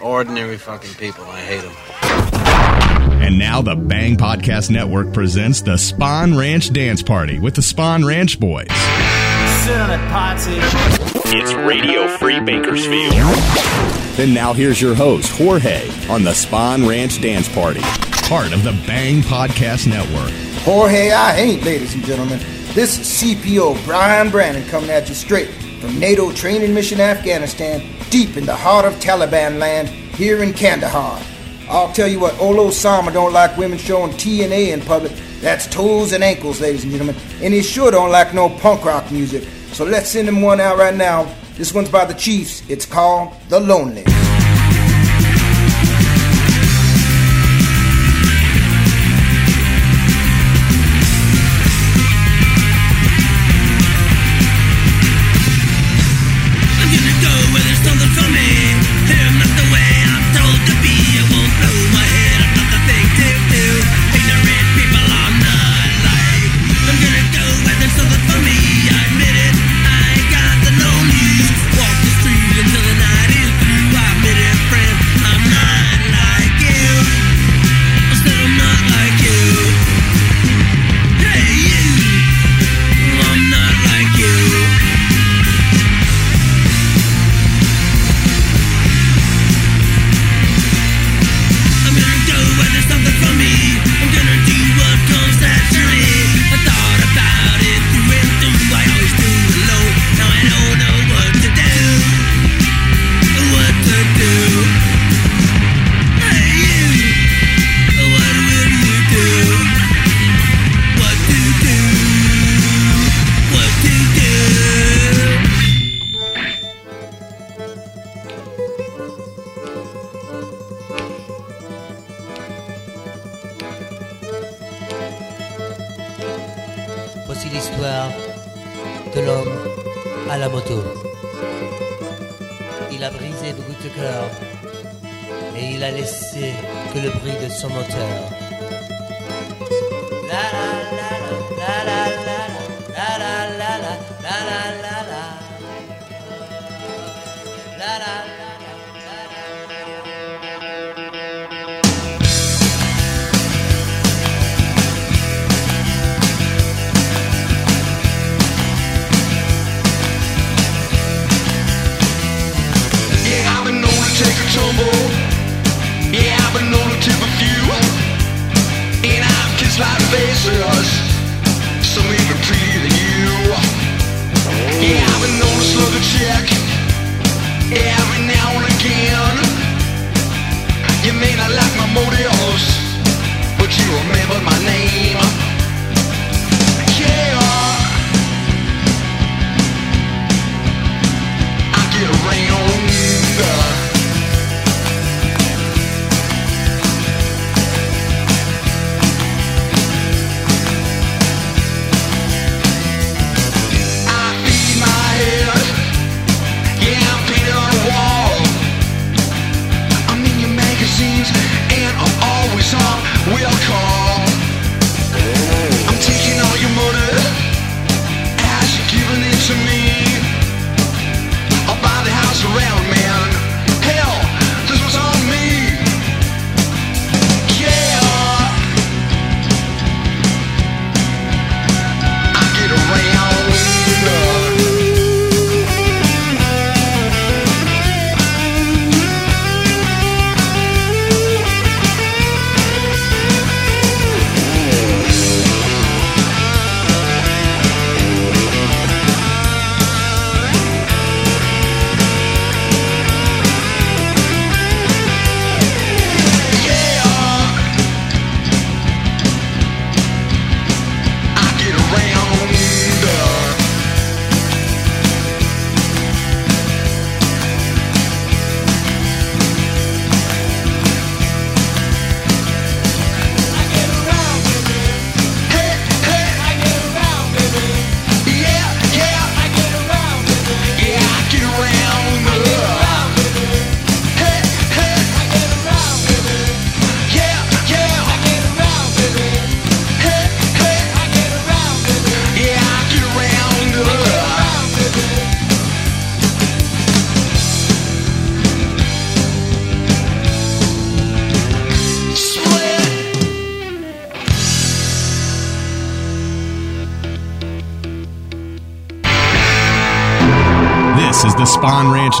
Ordinary fucking people. I hate them. And now the Bang Podcast Network presents the Spahn Ranch Dance Party with the Spahn Ranch Boys. Sit on a party. It's Radio Free Bakersfield. Then now here's your host, Jorge, on the Spahn Ranch Dance Party, part of the Bang Podcast Network. Jorge, I ain't, ladies and gentlemen. This is CPO Brian Brannon coming at you straight from NATO training mission Afghanistan, deep in the heart of Taliban land, here in Kandahar. I'll tell you what, Ol' Osama don't like women showing TNA in public. That's toes and ankles, ladies and gentlemen. And he sure don't like no punk rock music. So let's send him one out right now. This one's by the Chiefs. It's called The Lonely.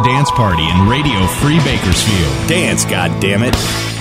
Dance Party and Radio Free Bakersfield. Dance, goddammit. it!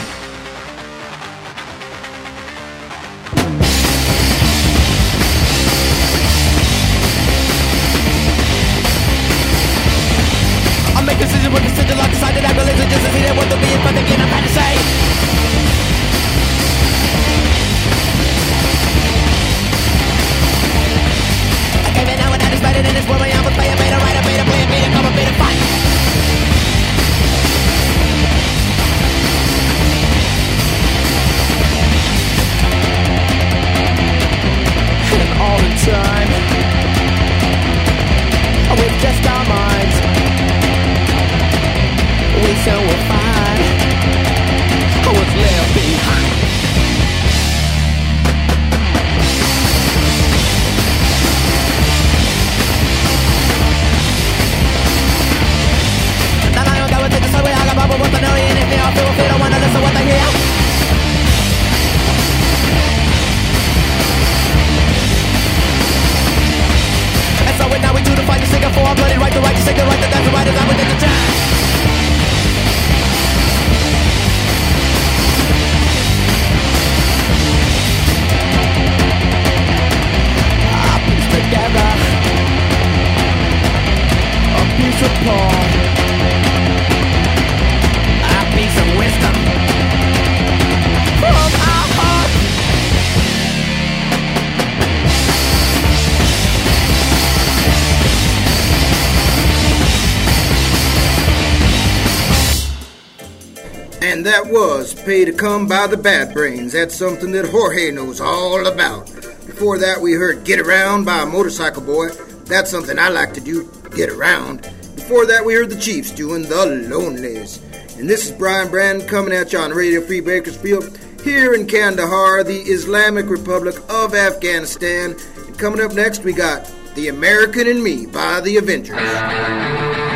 todo, to come by the Bad Brains. That's something that Jorge knows all about. Before that, we heard Get Around by Motorcycle Boy. That's something I like to do, get around. Before that, we heard the Chiefs doing The Lonelies. And this is Brian Brannon coming at you on Radio Free Bakersfield here in Kandahar, the Islamic Republic of Afghanistan. And coming up next, we got The American in Me by The Avengers.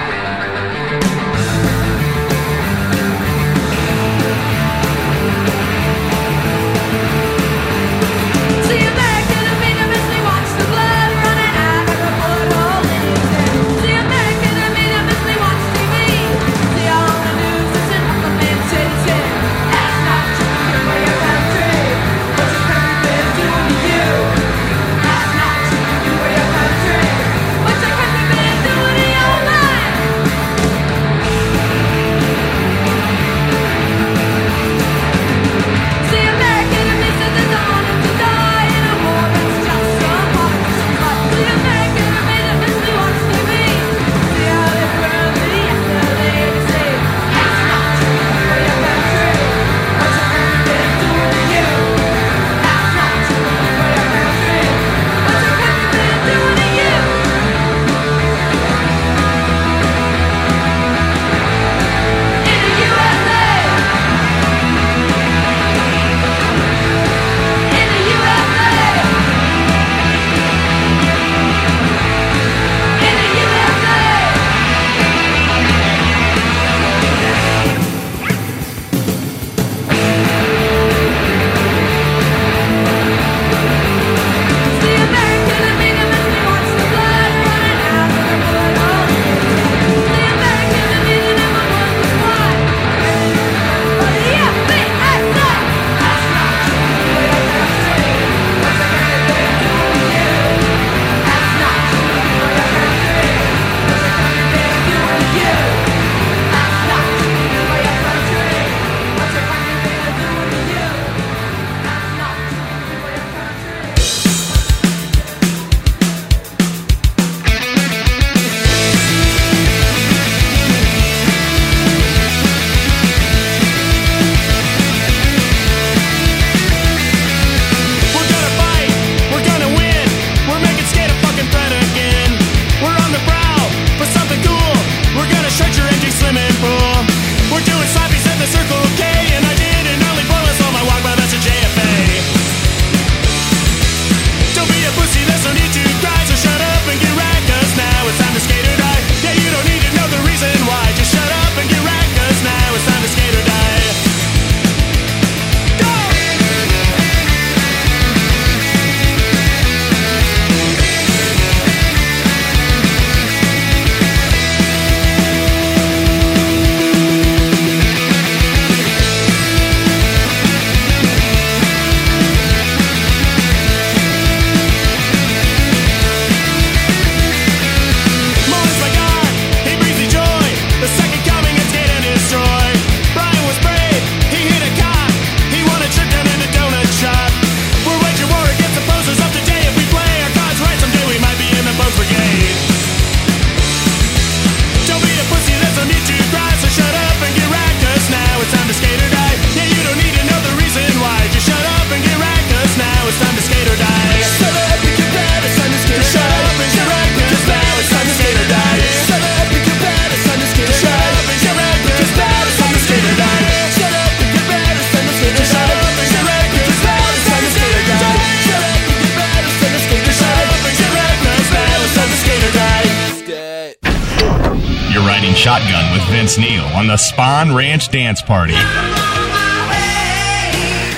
Shotgun with Vince Neil on the Spahn Ranch Dance Party.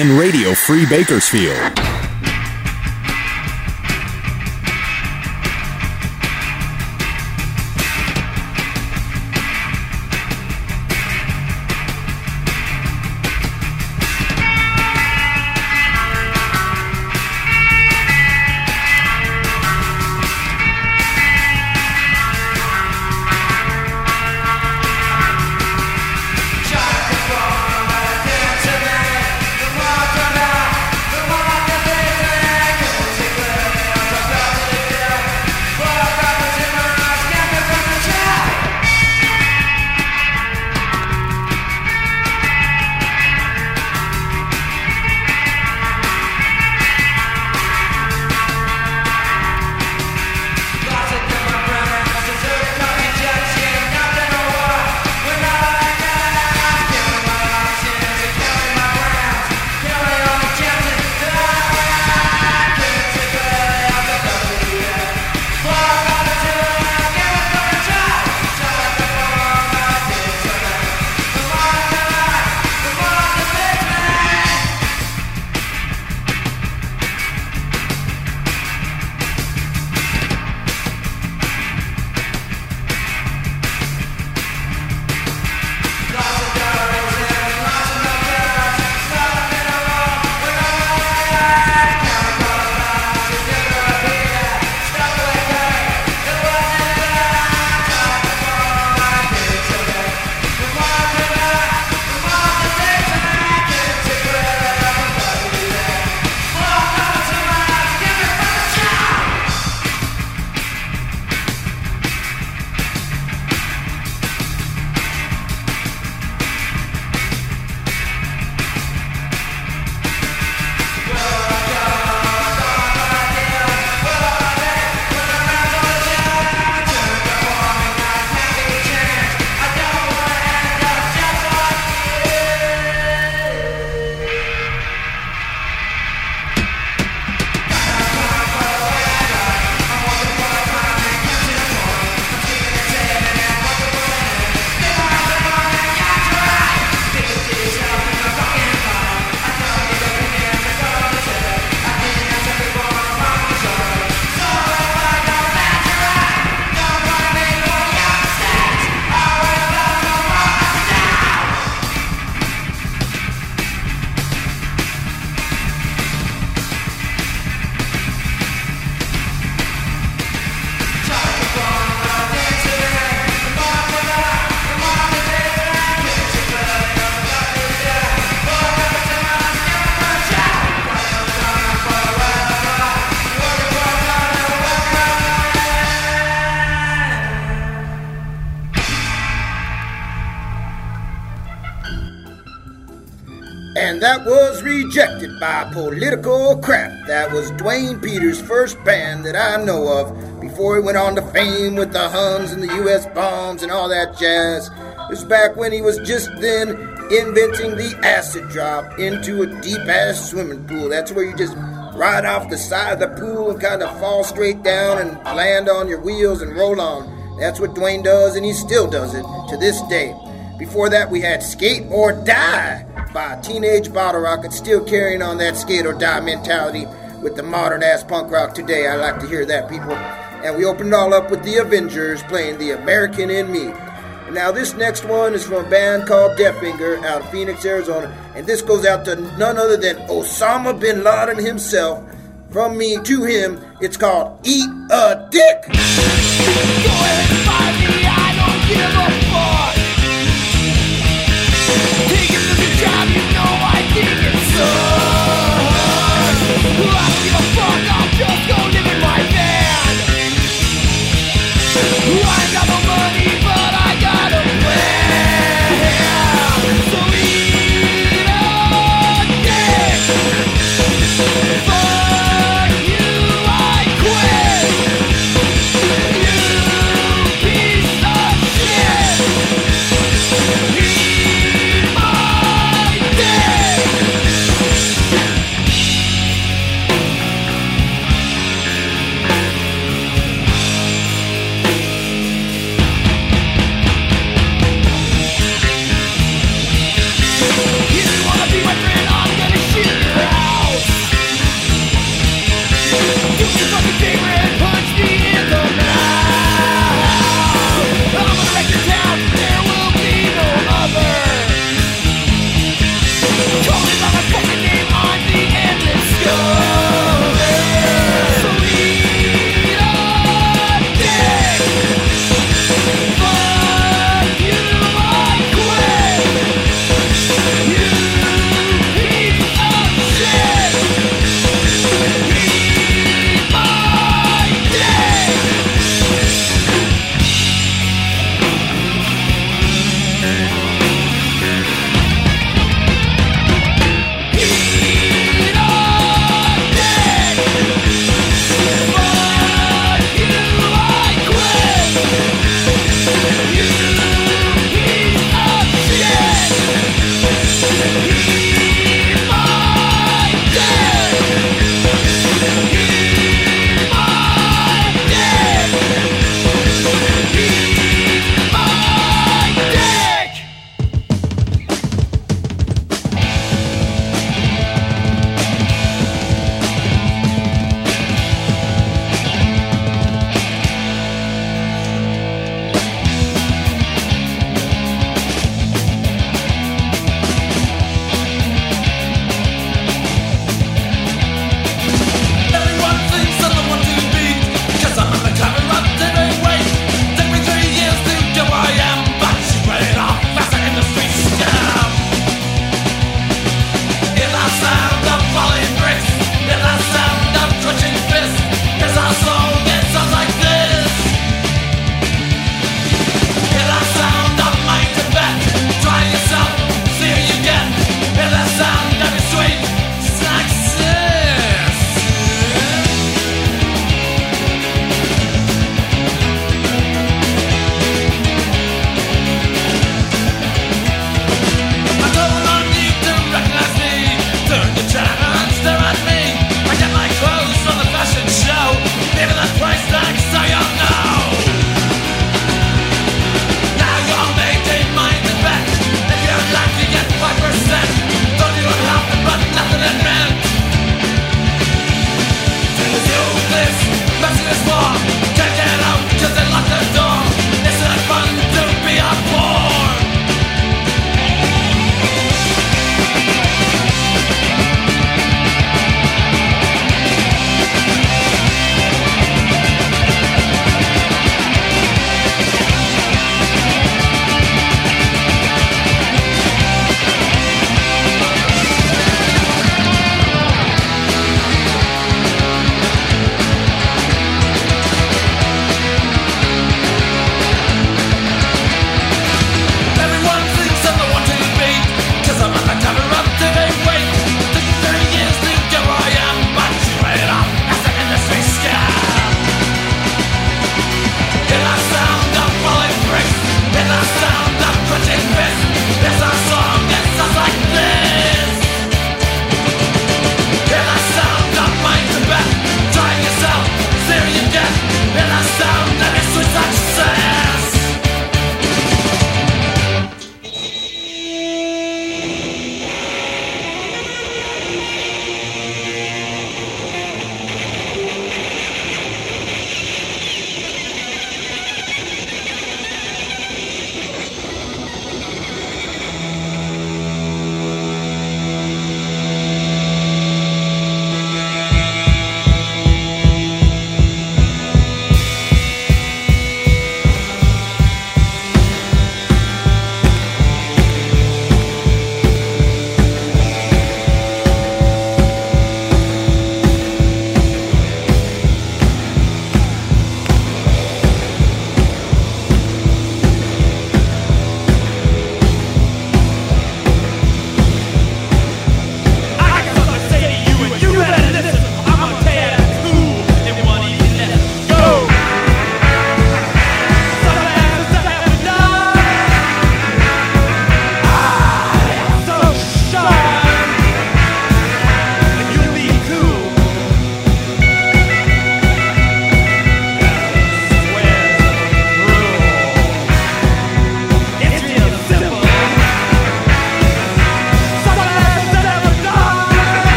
In Radio Free Bakersfield. That was rejected by political crap. That was Duane Peters' first band that I know of before he went on to fame with the Hunns and the US bombs and all that jazz. It was back when he was just then inventing the acid drop into a deep ass swimming pool. That's where you just ride off the side of the pool and kind of fall straight down and land on your wheels and roll on. That's what Dwayne does, and he still does it to this day. Before that, we had Skate or Die by Teenage Bottle Rocket, still carrying on that skate or die mentality with the modern ass punk rock today. I like to hear that, people. And we opened all up with the Avengers playing The American in Me. And now, this next one is from a band called Death Finger out of Phoenix, Arizona. And this goes out to none other than Osama bin Laden himself. From me to him, it's called Eat a Dick. Piece of shit! Dios.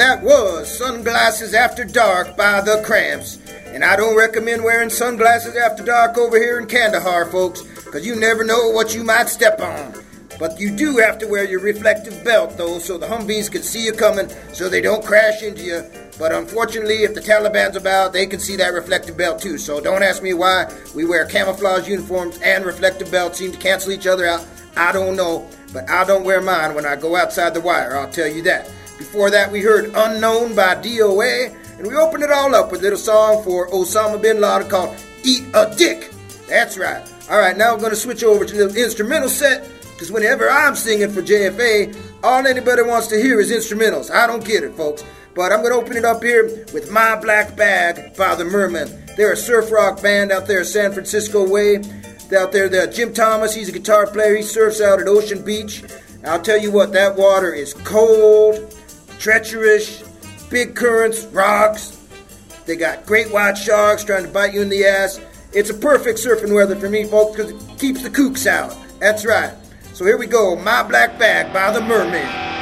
That was Sunglasses After Dark by The Cramps. And I don't recommend wearing sunglasses after dark over here in Kandahar, folks, because you never know what you might step on. But you do have to wear your reflective belt, though, so the Humvees can see you coming so they don't crash into you. But unfortunately, if the Taliban's about, they can see that reflective belt too. So don't ask me why we wear camouflage uniforms and reflective belts seem to cancel each other out. I don't know, but I don't wear mine when I go outside the wire, I'll tell you that. Before that, we heard Unknown by DOA, and we opened it all up with a little song for Osama bin Laden called Eat a Dick. That's right. All right, now we're going to switch over to the instrumental set because whenever I'm singing for JFA, all anybody wants to hear is instrumentals. I don't get it, folks. But I'm going to open it up here with My Black Bag by the Mermen. They're a surf rock band out there San Francisco way. They're out there, the Jim Thomas, he's a guitar player. He surfs out at Ocean Beach. I'll tell you what, that water is cold, treacherous, big currents, rocks. They got great white sharks trying to bite you in the ass. It's a perfect surfing weather for me, folks, because it keeps the kooks out. That's right. So here we go, My Black Bag by the Mermen.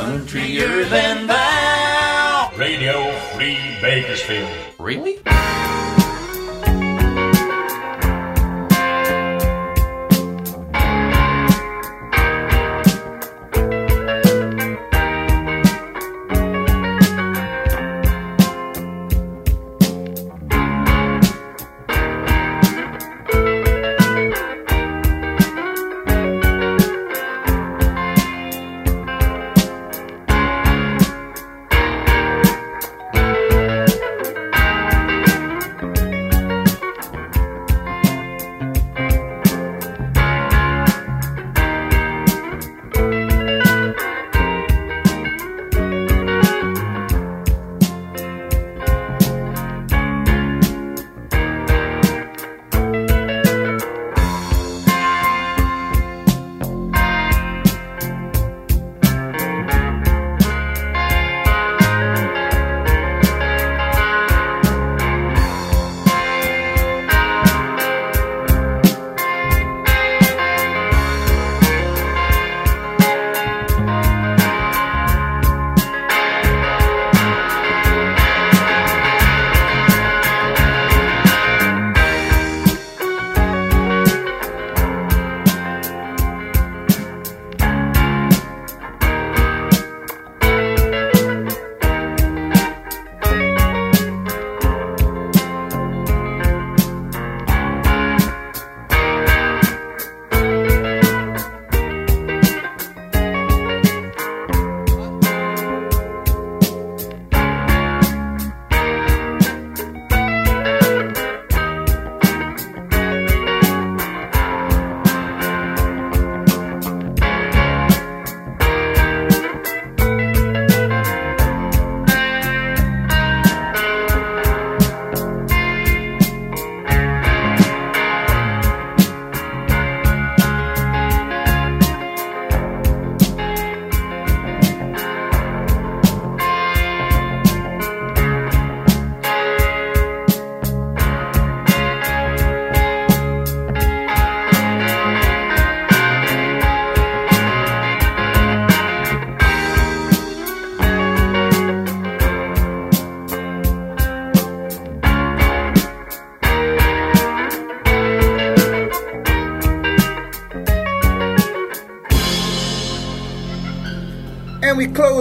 Countryr than thou. Radio Free Bakersfield. Really?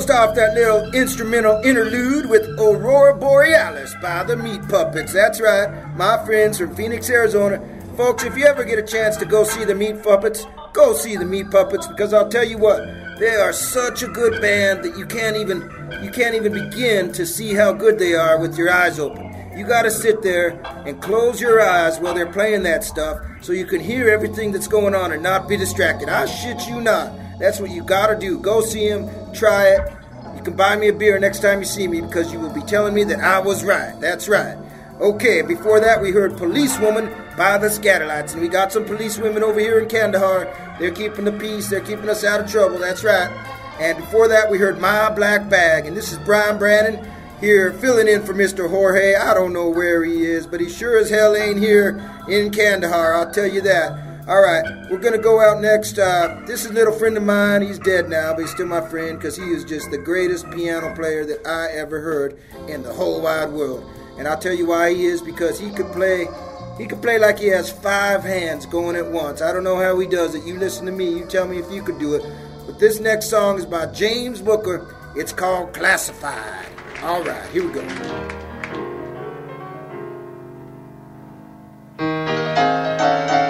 Off that little instrumental interlude with Aurora Borealis by the Meat Puppets. That's right, my friends from Phoenix, Arizona. Folks, if you ever get a chance to go see the Meat Puppets, go see the Meat Puppets because I'll tell you what, they are such a good band that you can't even you can't even begin to see how good they are with your eyes open. You got to sit there and close your eyes while they're playing that stuff so you can hear everything that's going on and not be distracted. I shit you not. That's what you got to do. Go see them, try it. You can buy me a beer next time you see me because you will be telling me that I was right. That's right. Okay, before that we heard Policewoman by the Scatterlights, and we got some policewomen over here in Kandahar. They're keeping the peace, they're keeping us out of trouble, that's right. And before that we heard My Black Bag, and this is Brian Brannon here filling in for Mr. Jorge. I don't know where he is, but he sure as hell ain't here in Kandahar, I'll tell you that. All right, we're going to go out next. Uh, this is a little friend of mine. He's dead now, but he's still my friend because he is just the greatest piano player that I ever heard in the whole wide world. And I'll tell you why he is because he could play. He could play like he has five hands going at once. I don't know how he does it. You listen to me. You tell me if you could do it. But this next song is by James Booker. It's called Classified. All right, here we go. Thank you.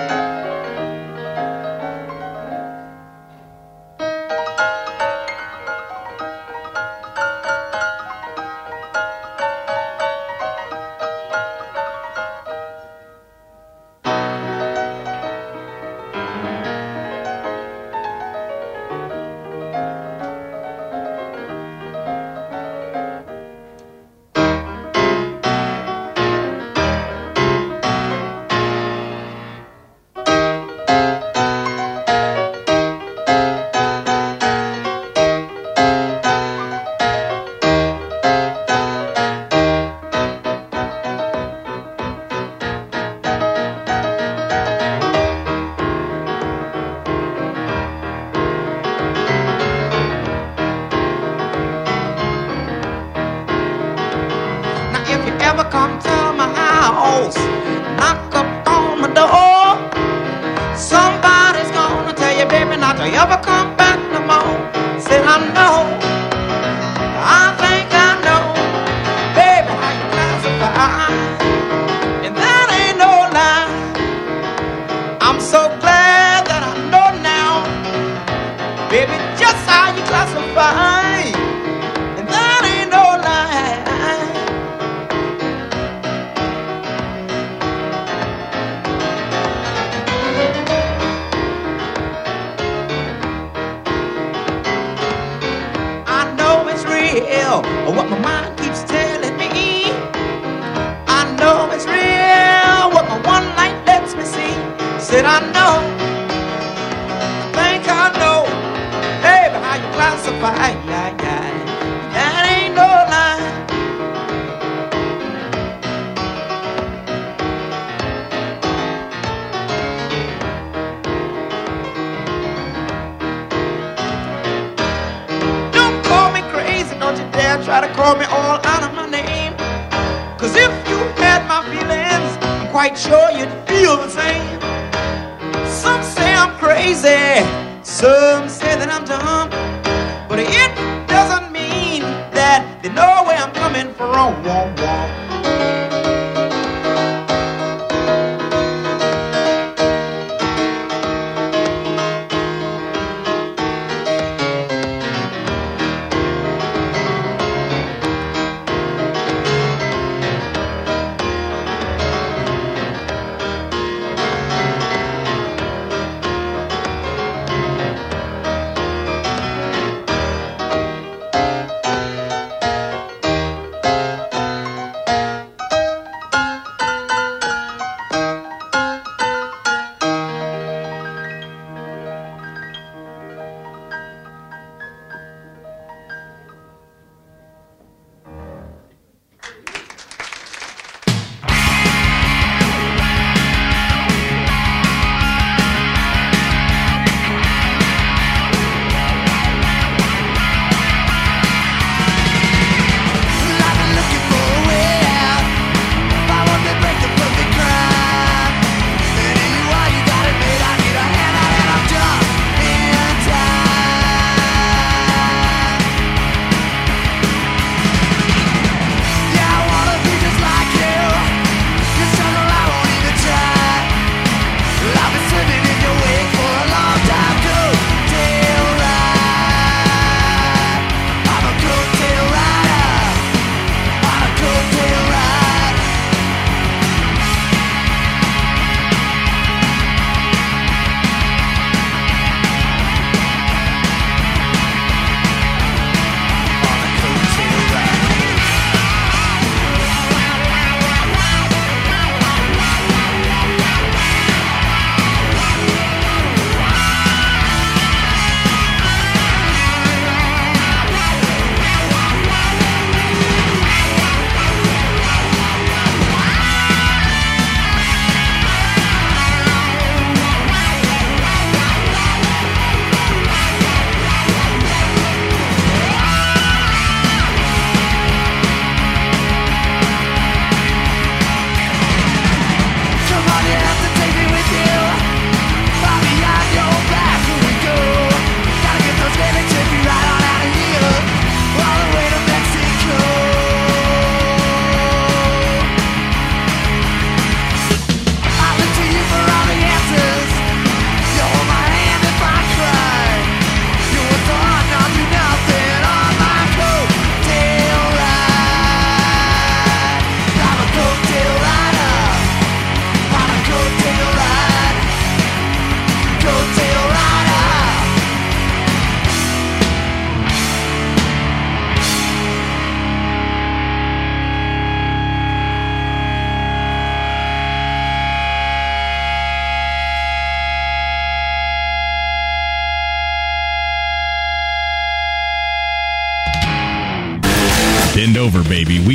Try to call me all out of my name. Cause if you had my feelings, I'm quite sure you'd feel the same. Some say I'm crazy, some say that I'm dumb.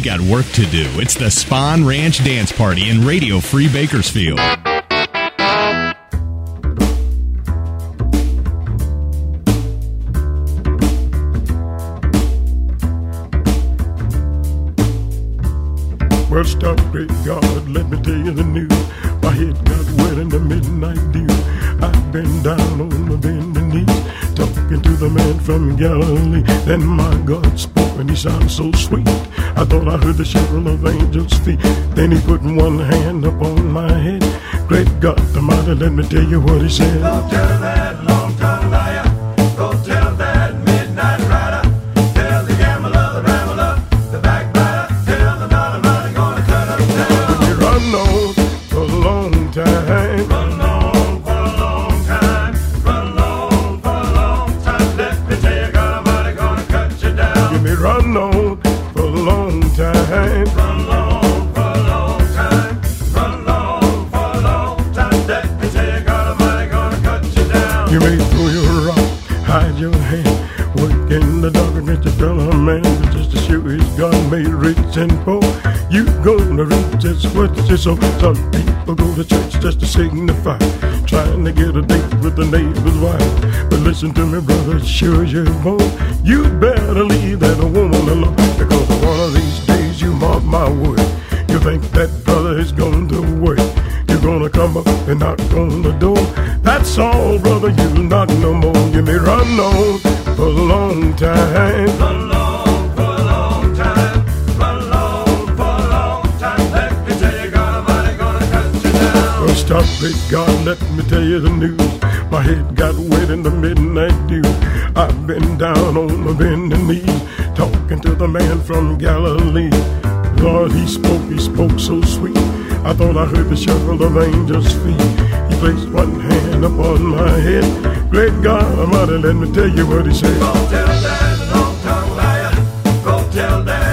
Got work to do. It's the Spahn Ranch Dance Party in Radio Free Bakersfield. Well, stop, great God, let me tell you the news. My head got wet in the midnight dew. I've been down on my bending knees, talking to the man from Galilee. Then my God spoke and he sounded so sweet. I thought I heard the shuffle of angels' feet. Then he put one hand upon my head. Great God Almighty, let me tell you what he said. You may throw your rock, hide your hand. Work in the dark against your fellow man. But just to show his God made rich and poor. You gonna reap just what you sow. Some people go to church just to signify. Trying to get a date with the neighbor's wife. But listen to me, brother, sure you won't. You better leave that woman alone. Because one of these days you mark my word. You think that brother is going to work. You're gonna come up and knock on the door. That's all, brother, you not no more. You may run on for a long time. Run on for a long time. Run on for a long time. Let me tell you, God Almighty gonna cut you down. Well, stop it, God, let me tell you the news. My head got wet in the midnight dew. I've been down on my bending knees, talking to the man from Galilee. Lord, he spoke, he spoke so sweet. I thought I heard the shuffle of angels' feet. He placed one hand upon my head. Great God Almighty, let me tell you what he said. Go tell that long-tongued liar. Go tell that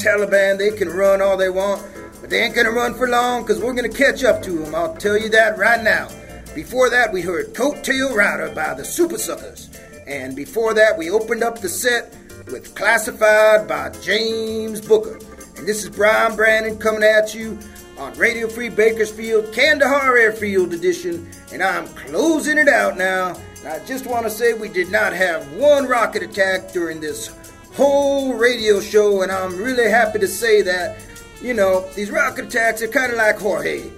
Taliban, they can run all they want, but they ain't gonna run for long because we're gonna catch up to them. I'll tell you that right now. Before that, we heard Coattail Rider by the Supersuckers. And before that, we opened up the set with Classified by James Booker. And this is Brian Brannon coming at you on Radio Free Bakersfield, Kandahar Airfield Edition. And I'm closing it out now. And I just want to say we did not have one rocket attack during this whole radio show. And I'm really happy to say that, you know, these rocket attacks are kind of like Jorge.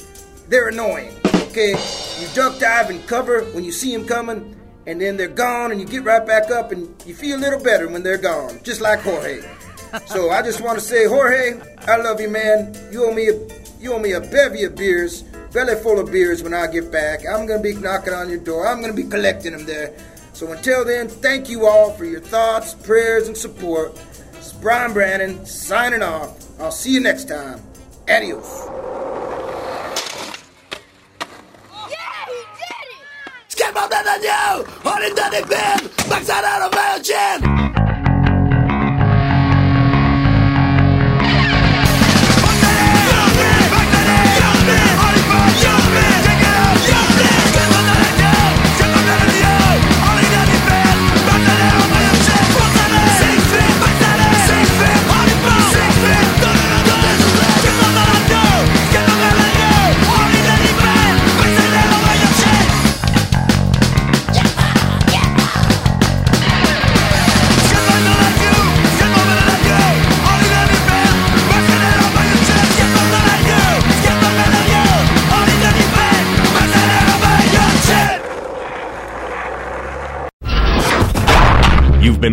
They're annoying, okay? You duck dive and cover when you see them coming, and then they're gone, and you get right back up, and you feel a little better when they're gone, just like Jorge. So I just want to say, Jorge, I love you, man. You owe me a, you owe me a bevy of beers, belly full of beers when I get back. I'm gonna be knocking on your door. I'm gonna be collecting them there. So until then, thank you all for your thoughts, prayers, and support. It's Brian Brannon signing off. I'll see you next time. Adios. Skip up you! Holding the dick bin! Backside out of my chin!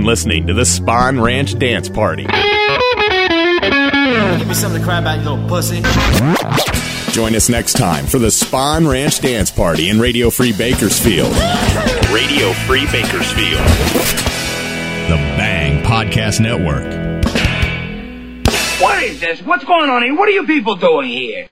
Listening to the Spahn Ranch Dance Party. Give me something to cry about, you little pussy. Join us next time for the Spahn Ranch Dance Party in Radio Free Bakersfield. Radio Free Bakersfield. The Bang Podcast Network. What is this? What's going on here? What are you people doing here?